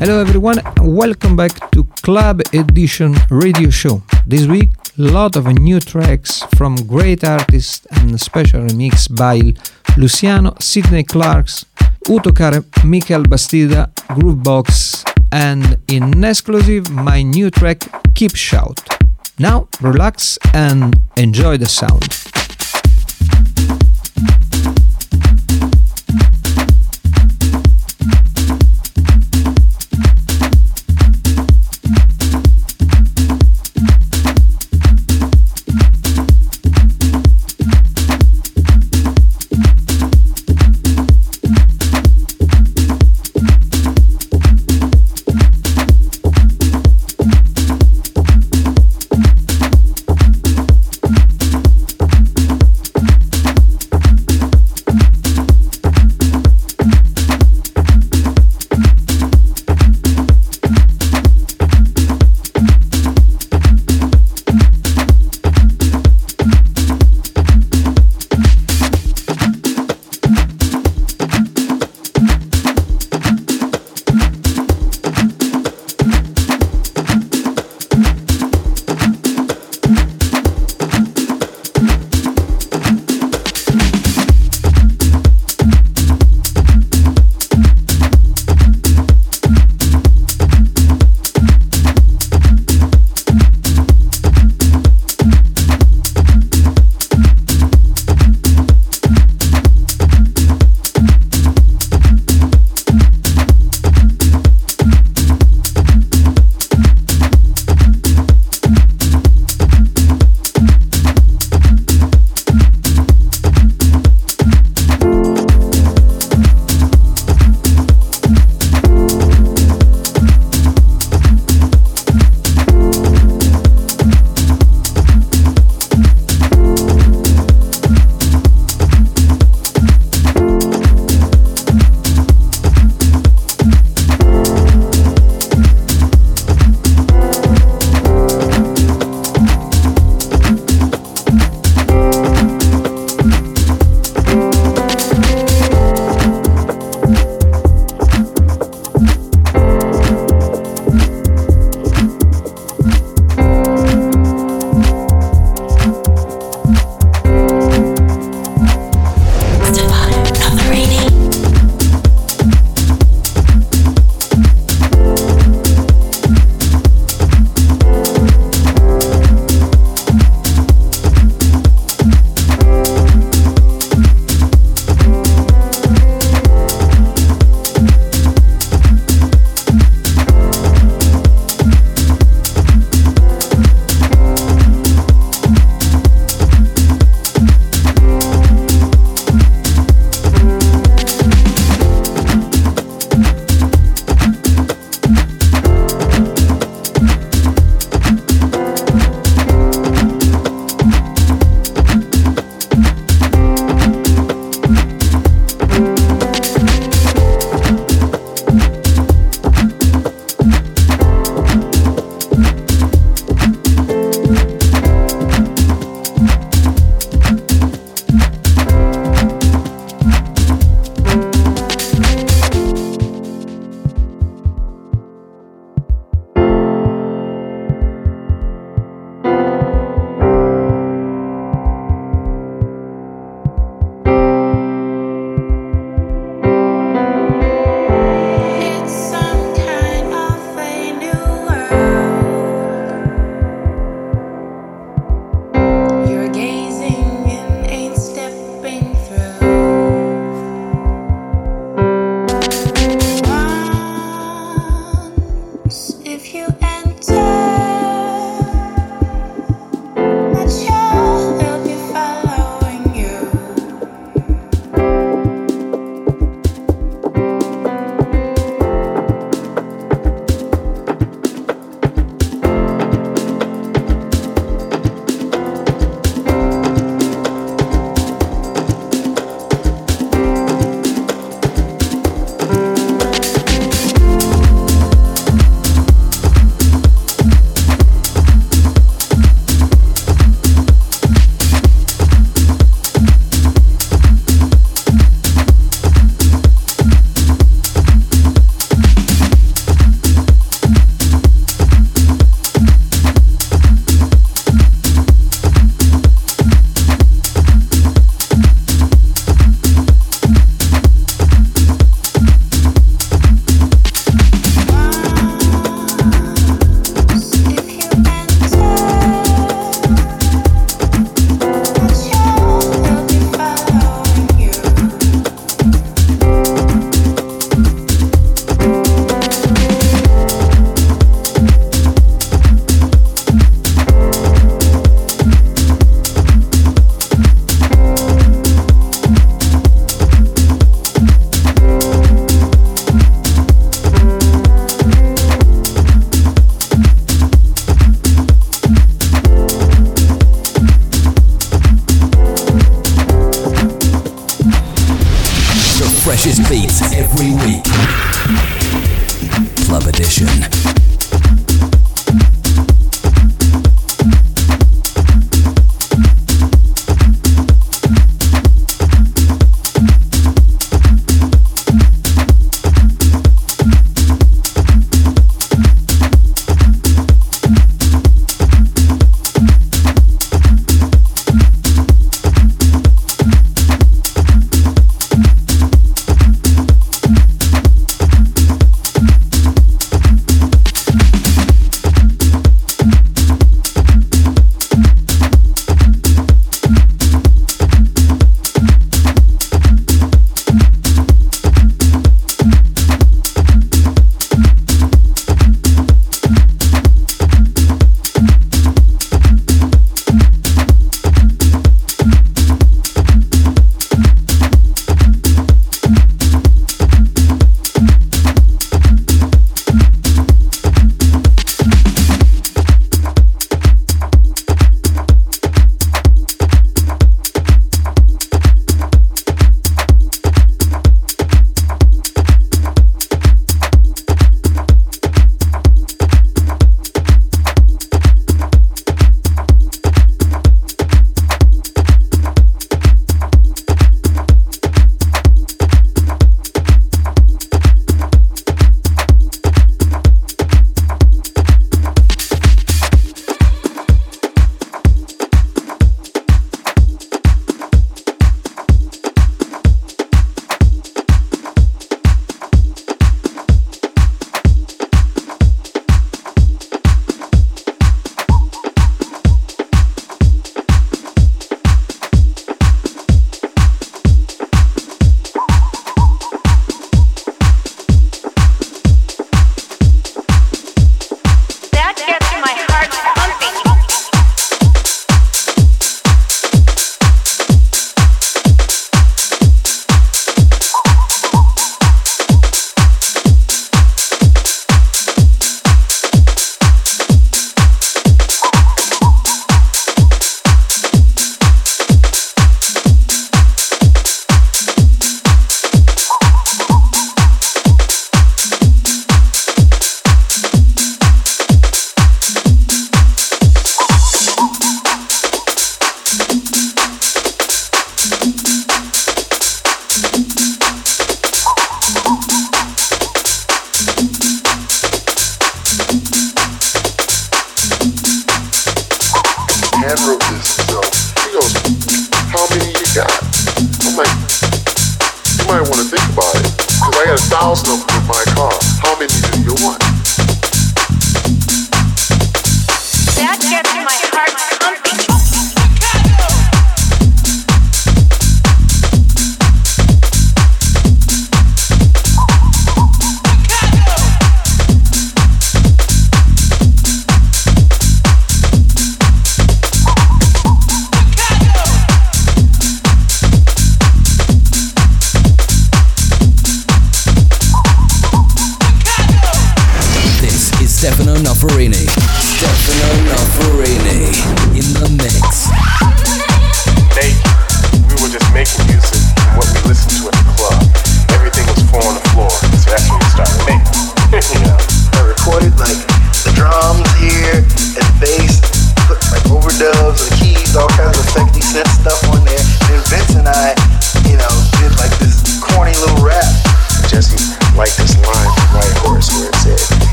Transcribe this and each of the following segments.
Hello everyone, welcome back to Club Edition Radio Show. This week, a lot of new tracks from great artists and special remix by Luciano, Sidney Clarks, Utokar, Michael Bastida, Groovebox, and in exclusive, my new track Keep Shout. Now, relax and enjoy the sound.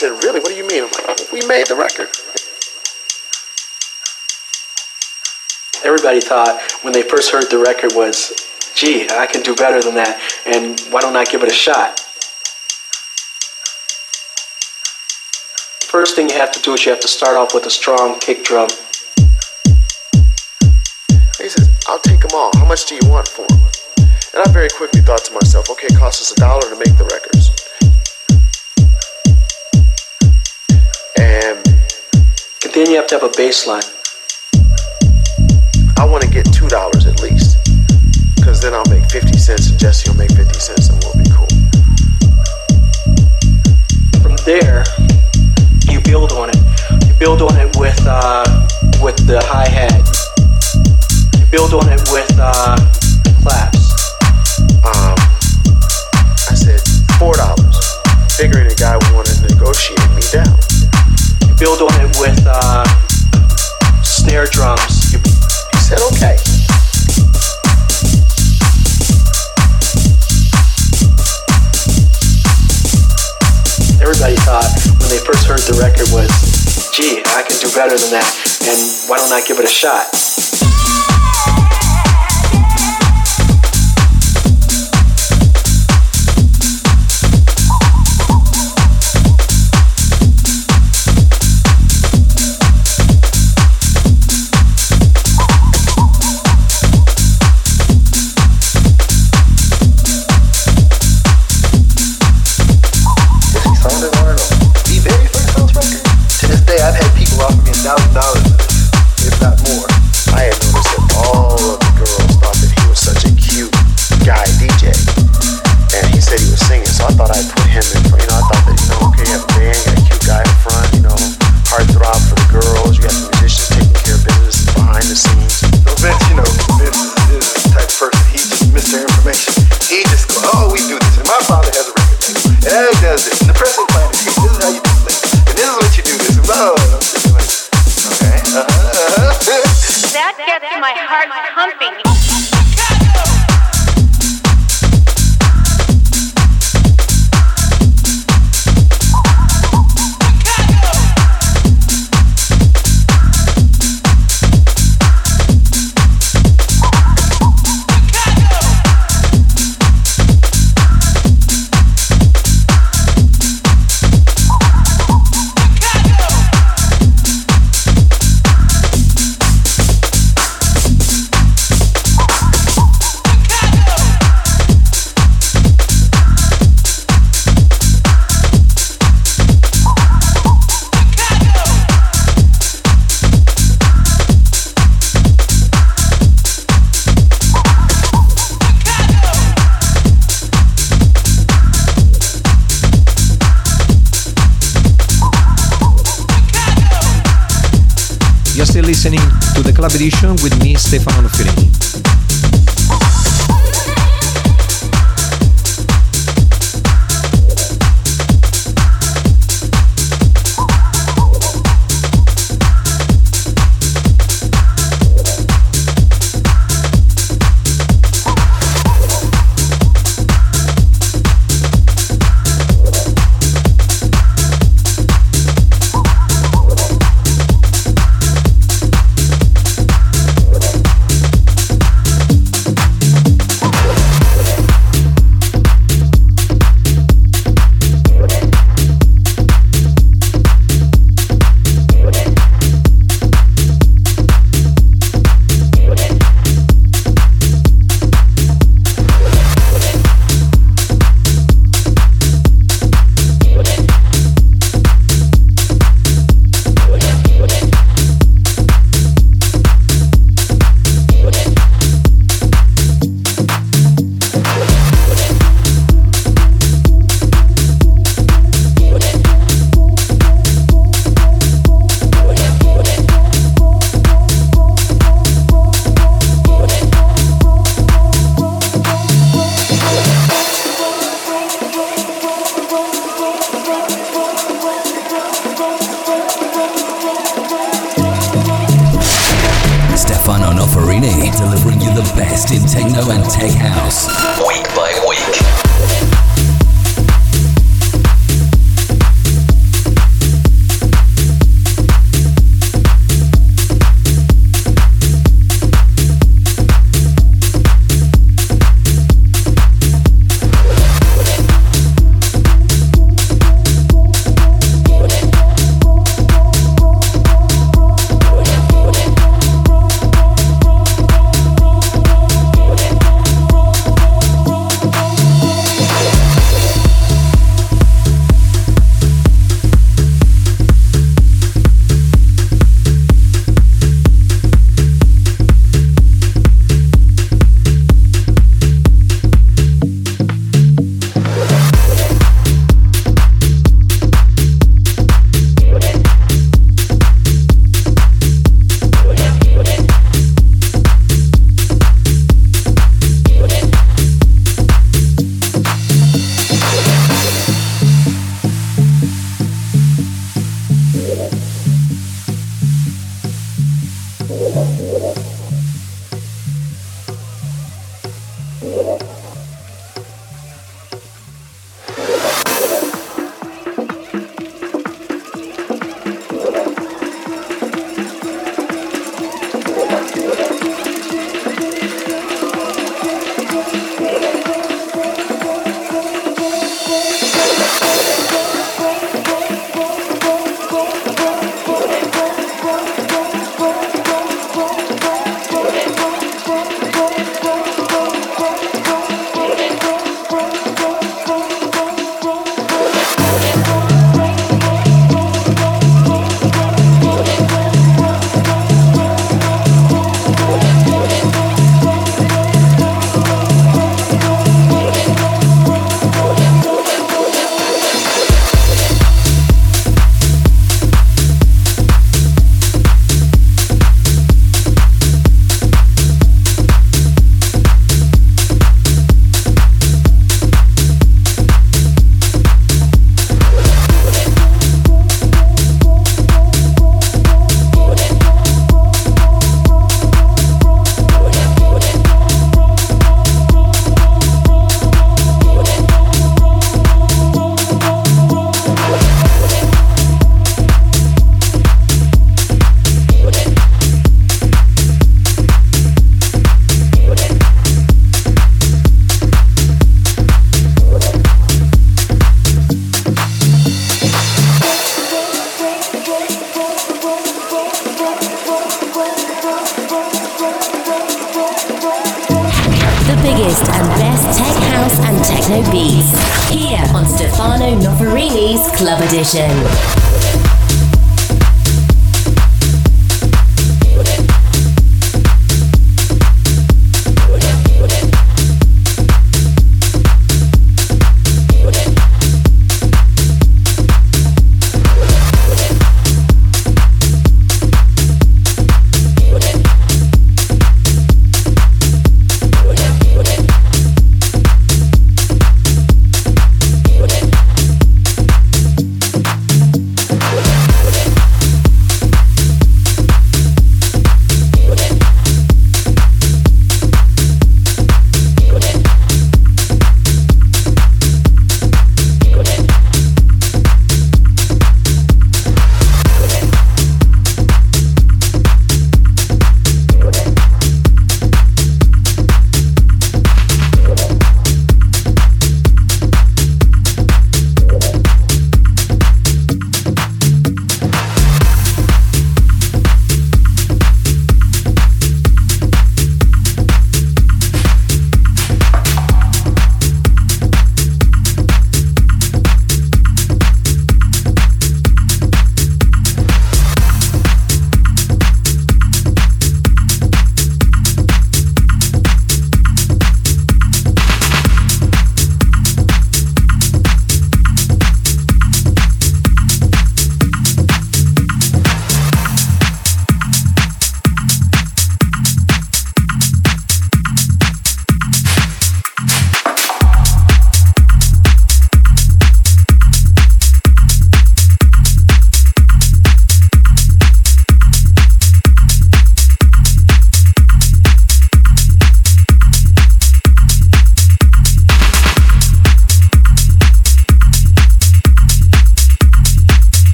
said, Really? What do you mean? I'm like, We made the record. Everybody thought when they first heard the record was, gee, I can do better than that, and why don't I give it a shot? First thing you have to do is you have to start off with a strong kick drum. He says, I'll take them all. How much do you want for them? And I very quickly thought to myself, okay, it costs us a dollar to make the records. And, and then you have to have a bass line. I want to get $2 at least. Because then I'll make 50 cents and Jesse will make 50 cents and we'll be cool. From there, you build on it. You build on it with, uh, with the hi-hat. You build on it with uh, claps. Um, I said $4, figuring the guy would want to negotiate me down. Build on it with uh, snare drums. He said, okay. Everybody thought when they first heard the record was, gee, I can do better than that, and why don't I give it a shot?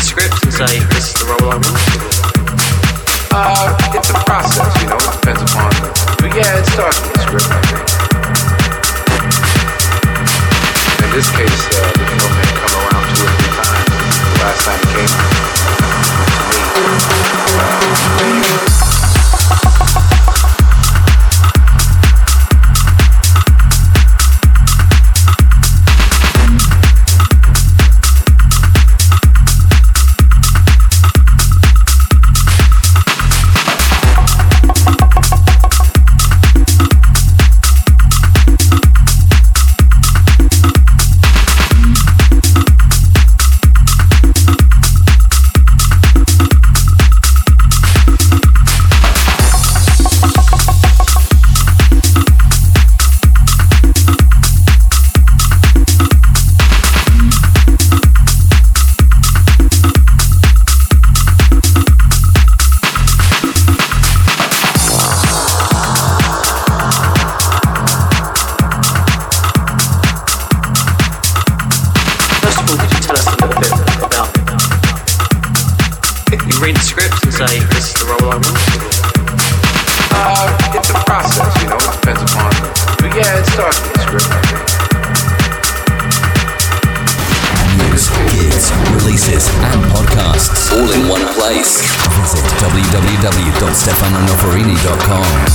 the script and say this is the role I want? Uh, it's a process, you know. It depends upon. But yeah, it starts with the script. In this case, uh, the film had come around two or three times. The last time it came to. Uh, stefanonoferini.com.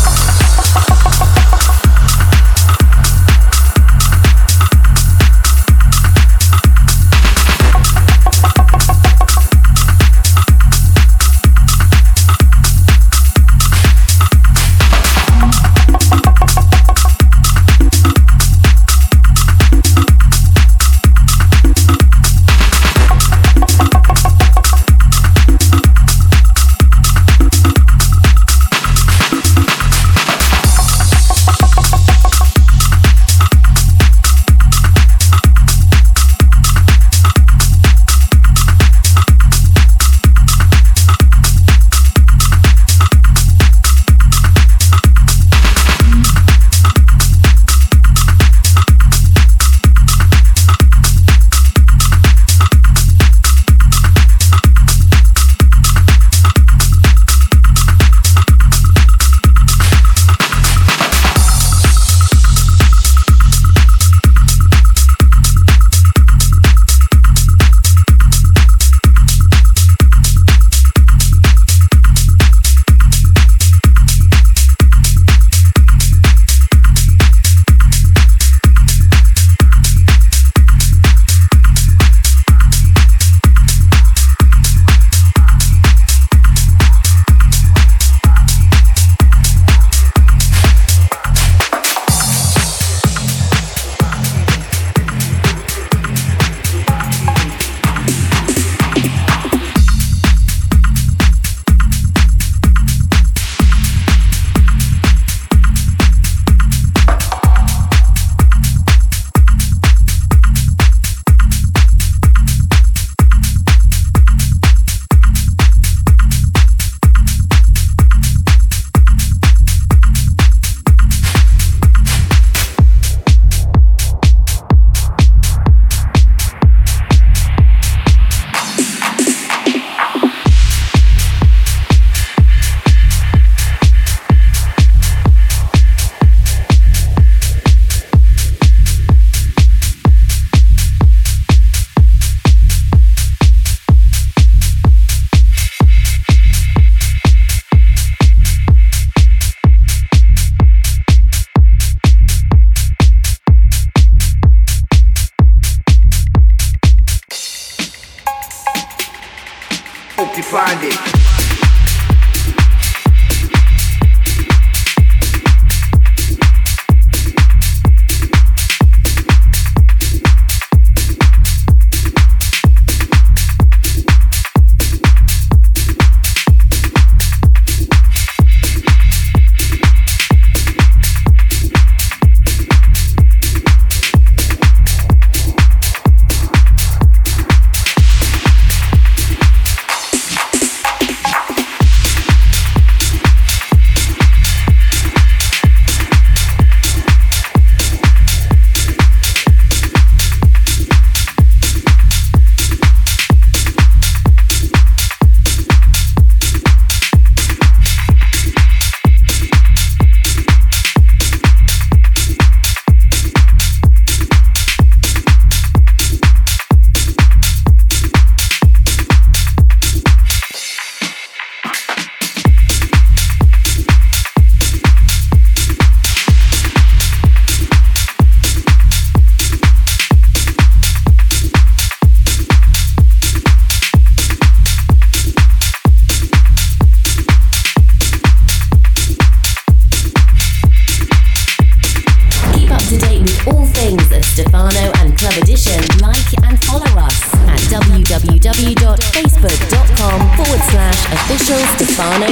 to date with all things of Stefano and Club Edition, like and follow us at www.facebook.com forward slash official Stefano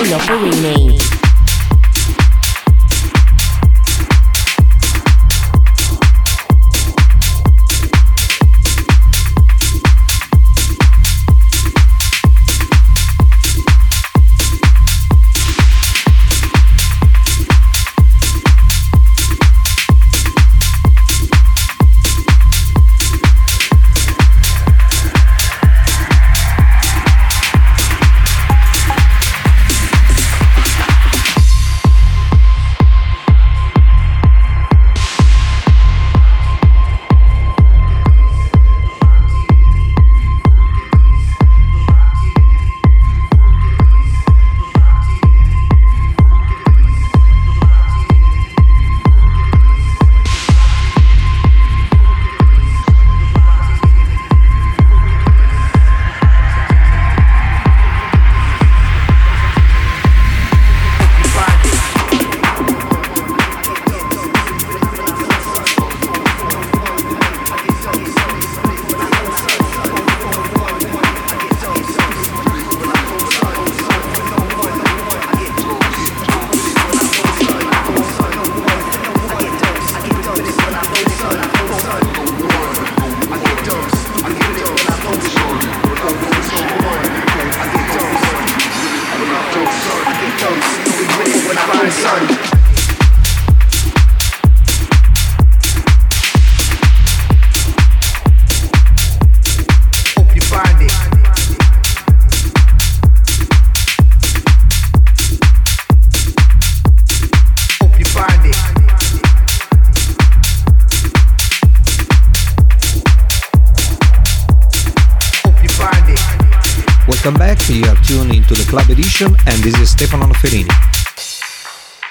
to the Club Edition, and this is Stefano Noferini.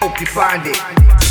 Hope you find it.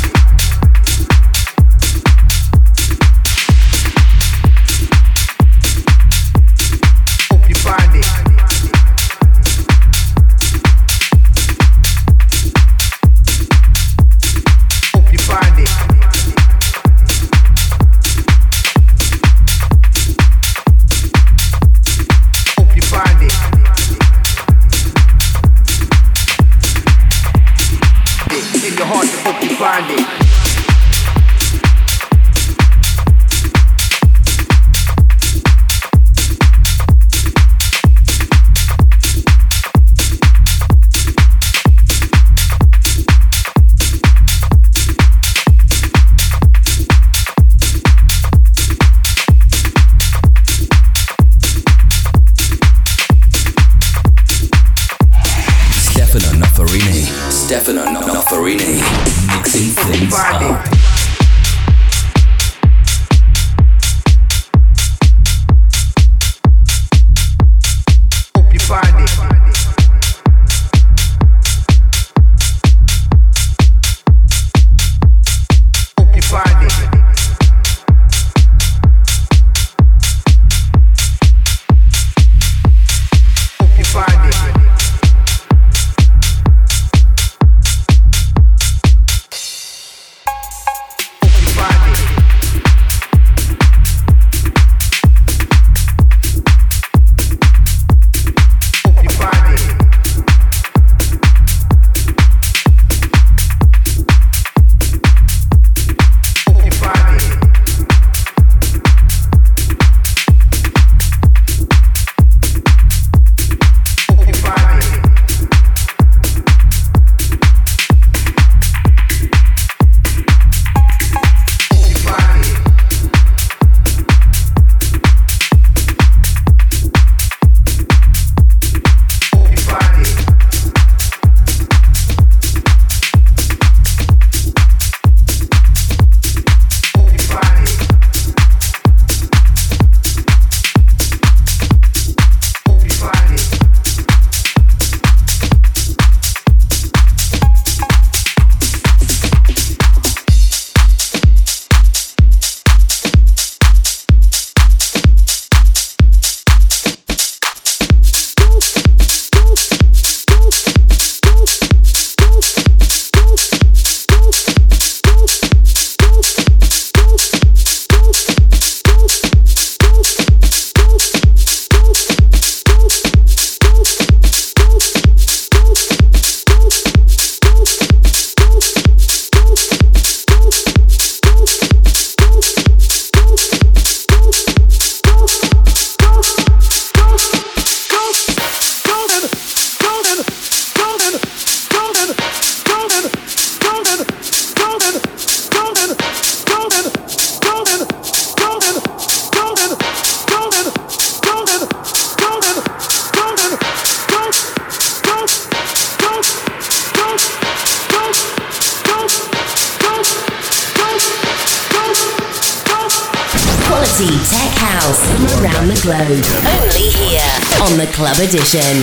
D-Tech House from around the globe. Only here on the Club Edition.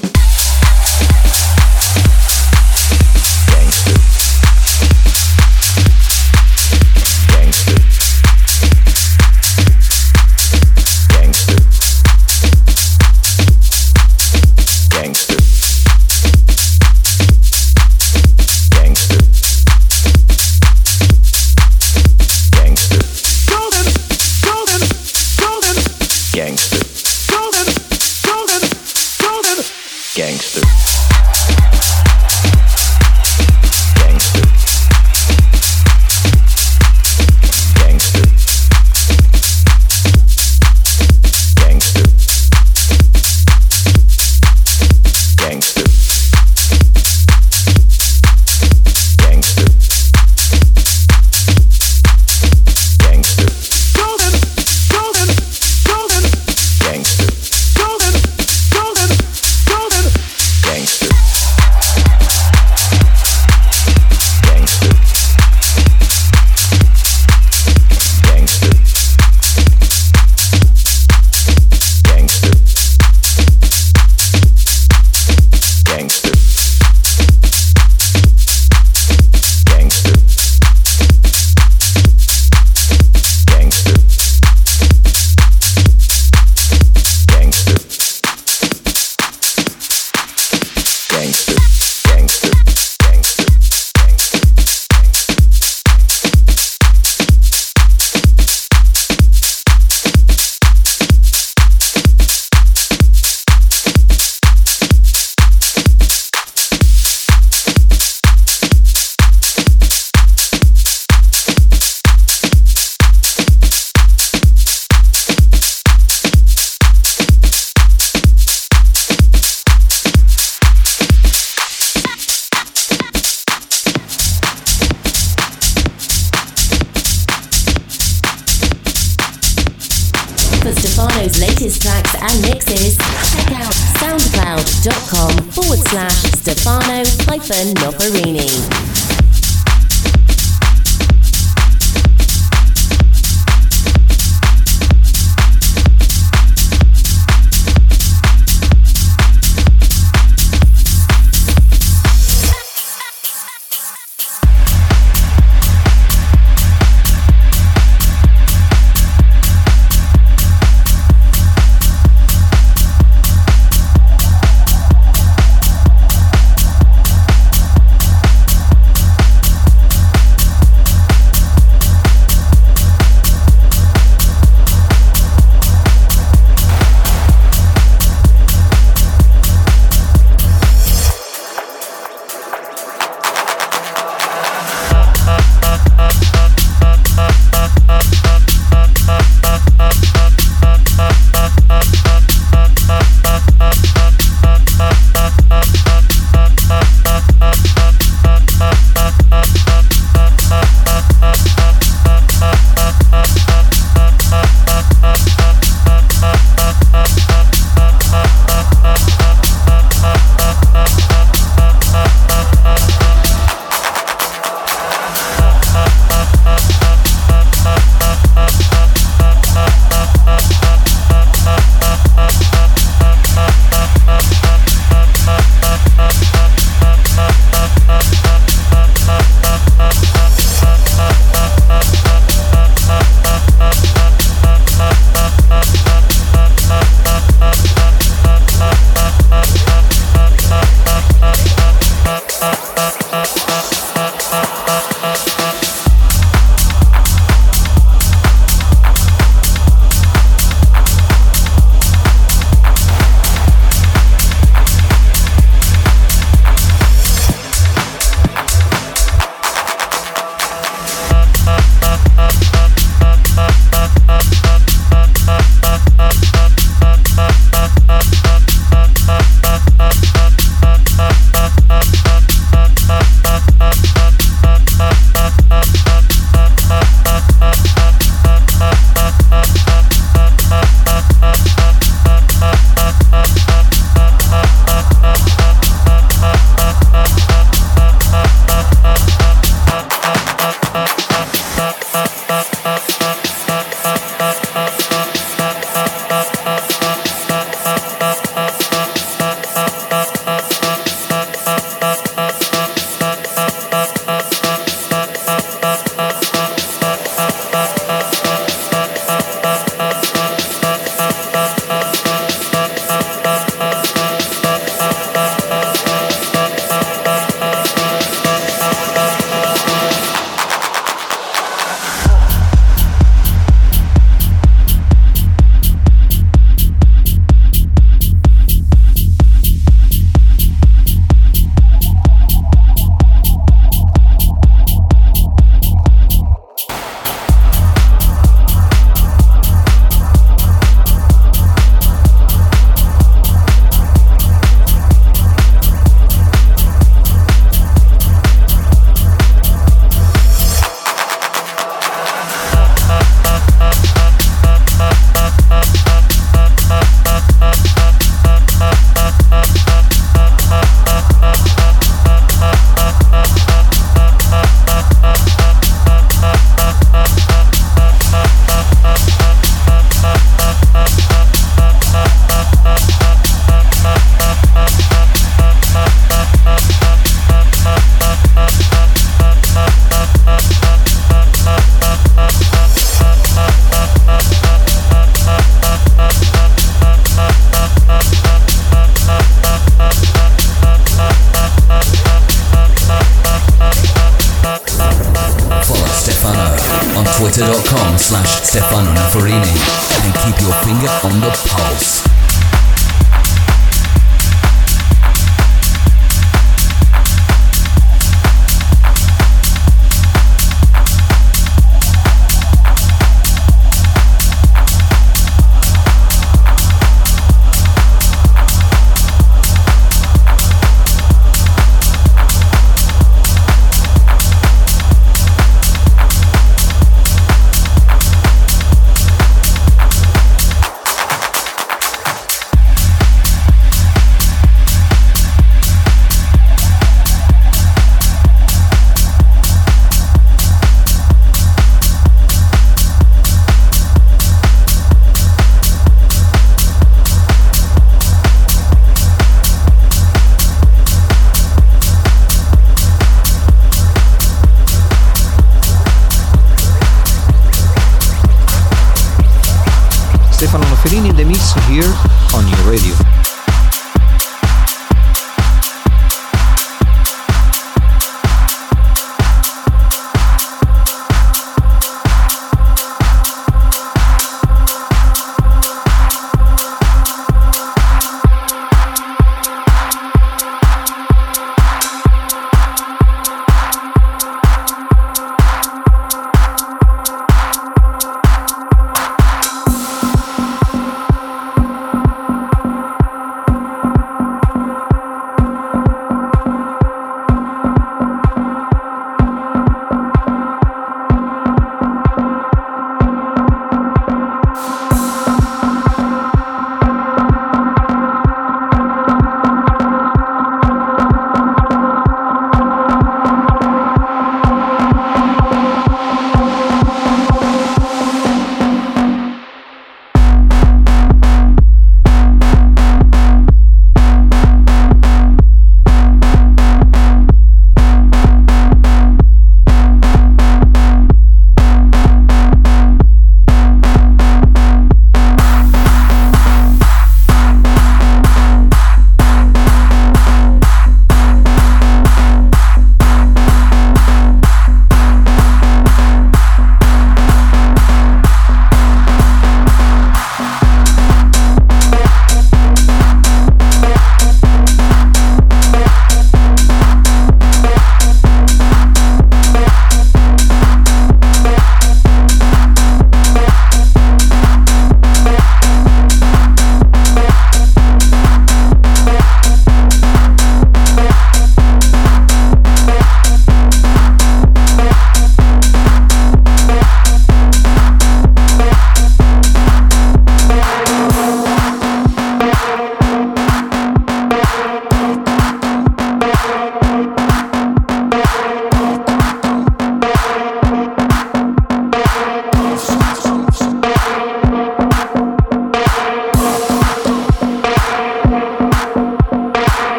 Jonathan Novarini.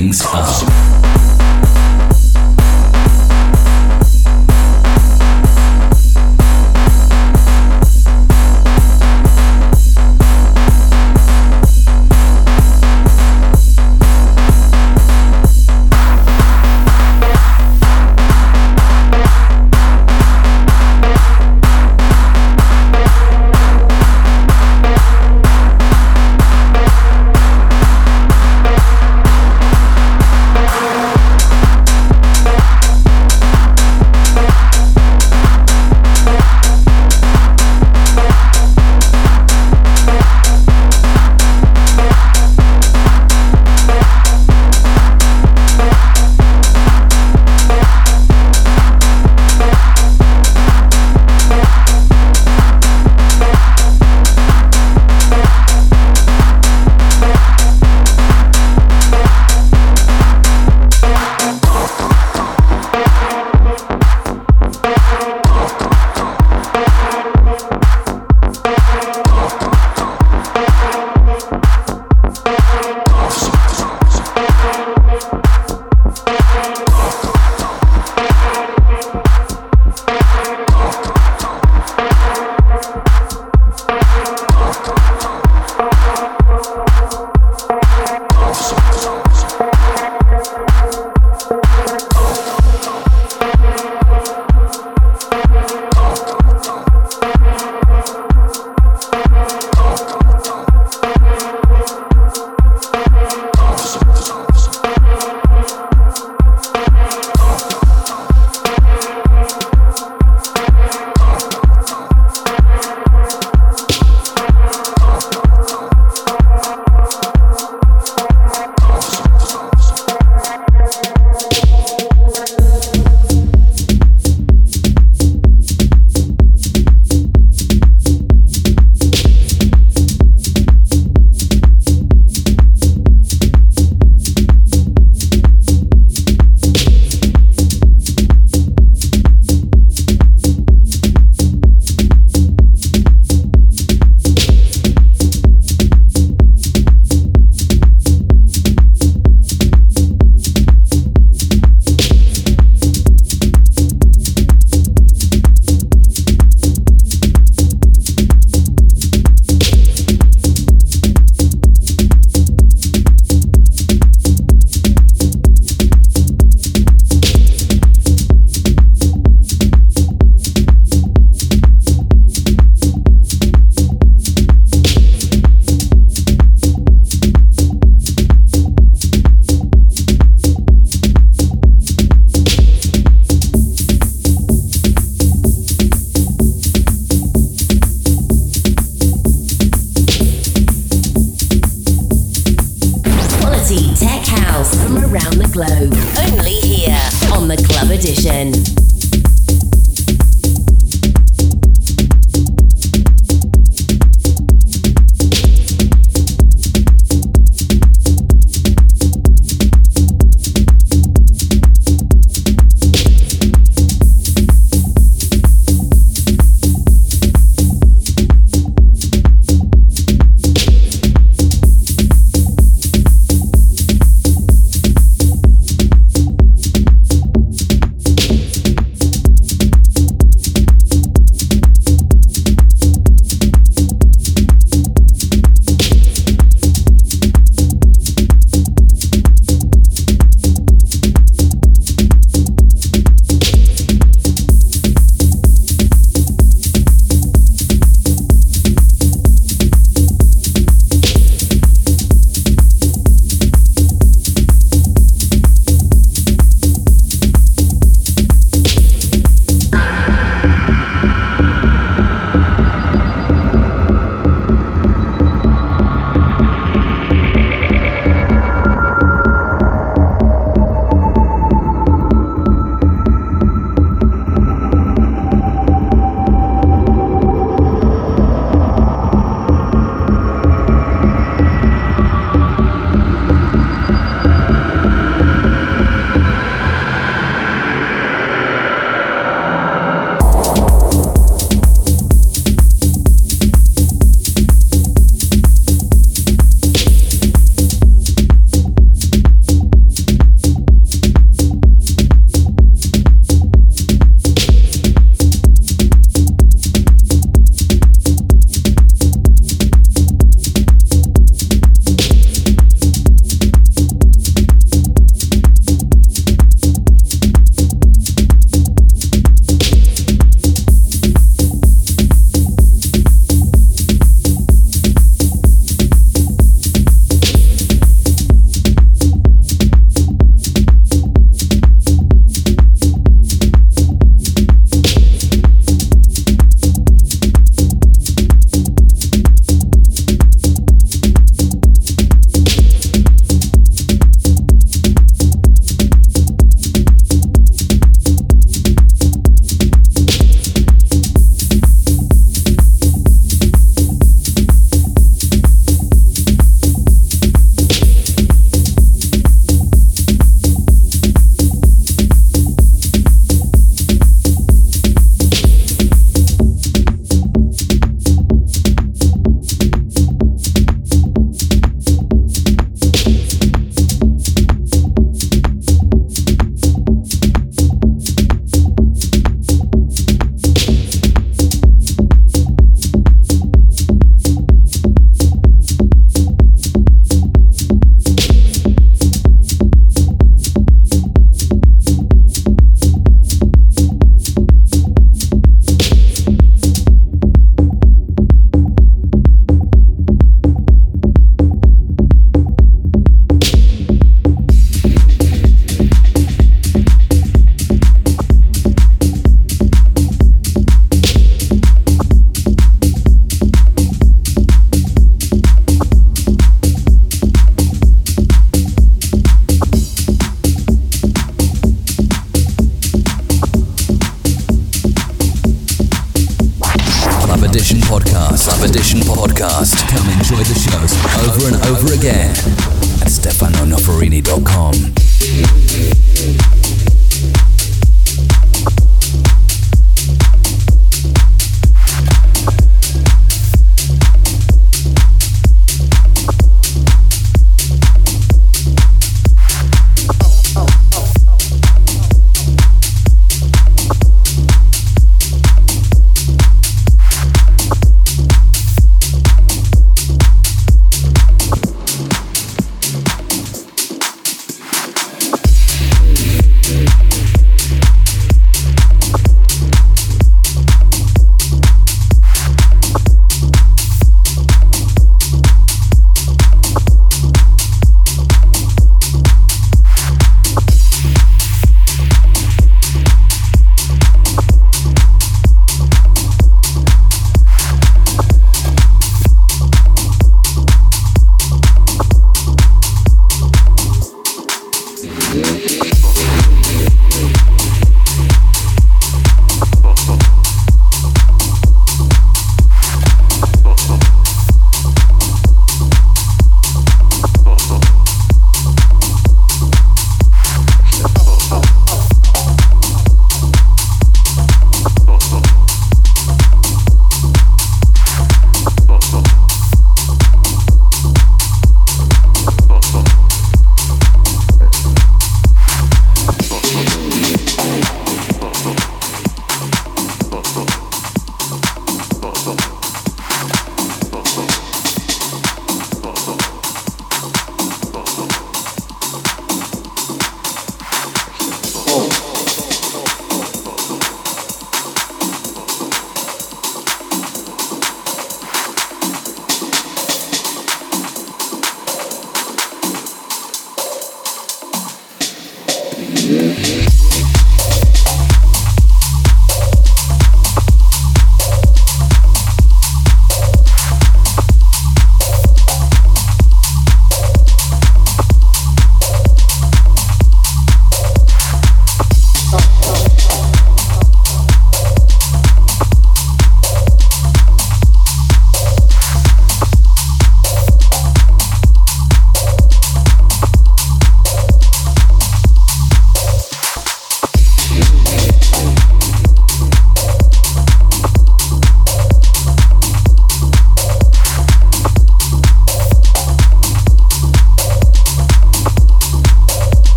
Things up.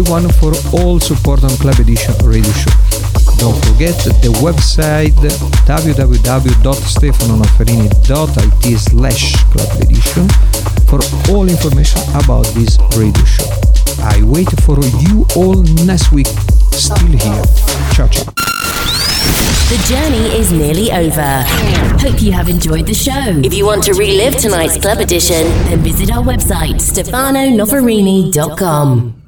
Everyone for all support on Club Edition Radio Show. Don't forget the website www.stefanonoferini.it slash club edition for all information about this radio show. I wait for you all next week. Still here. Ciao ciao. The journey is nearly over. Hope you have enjoyed the show. If you want to relive tonight's club edition, then visit our website, stefanonoferini.com.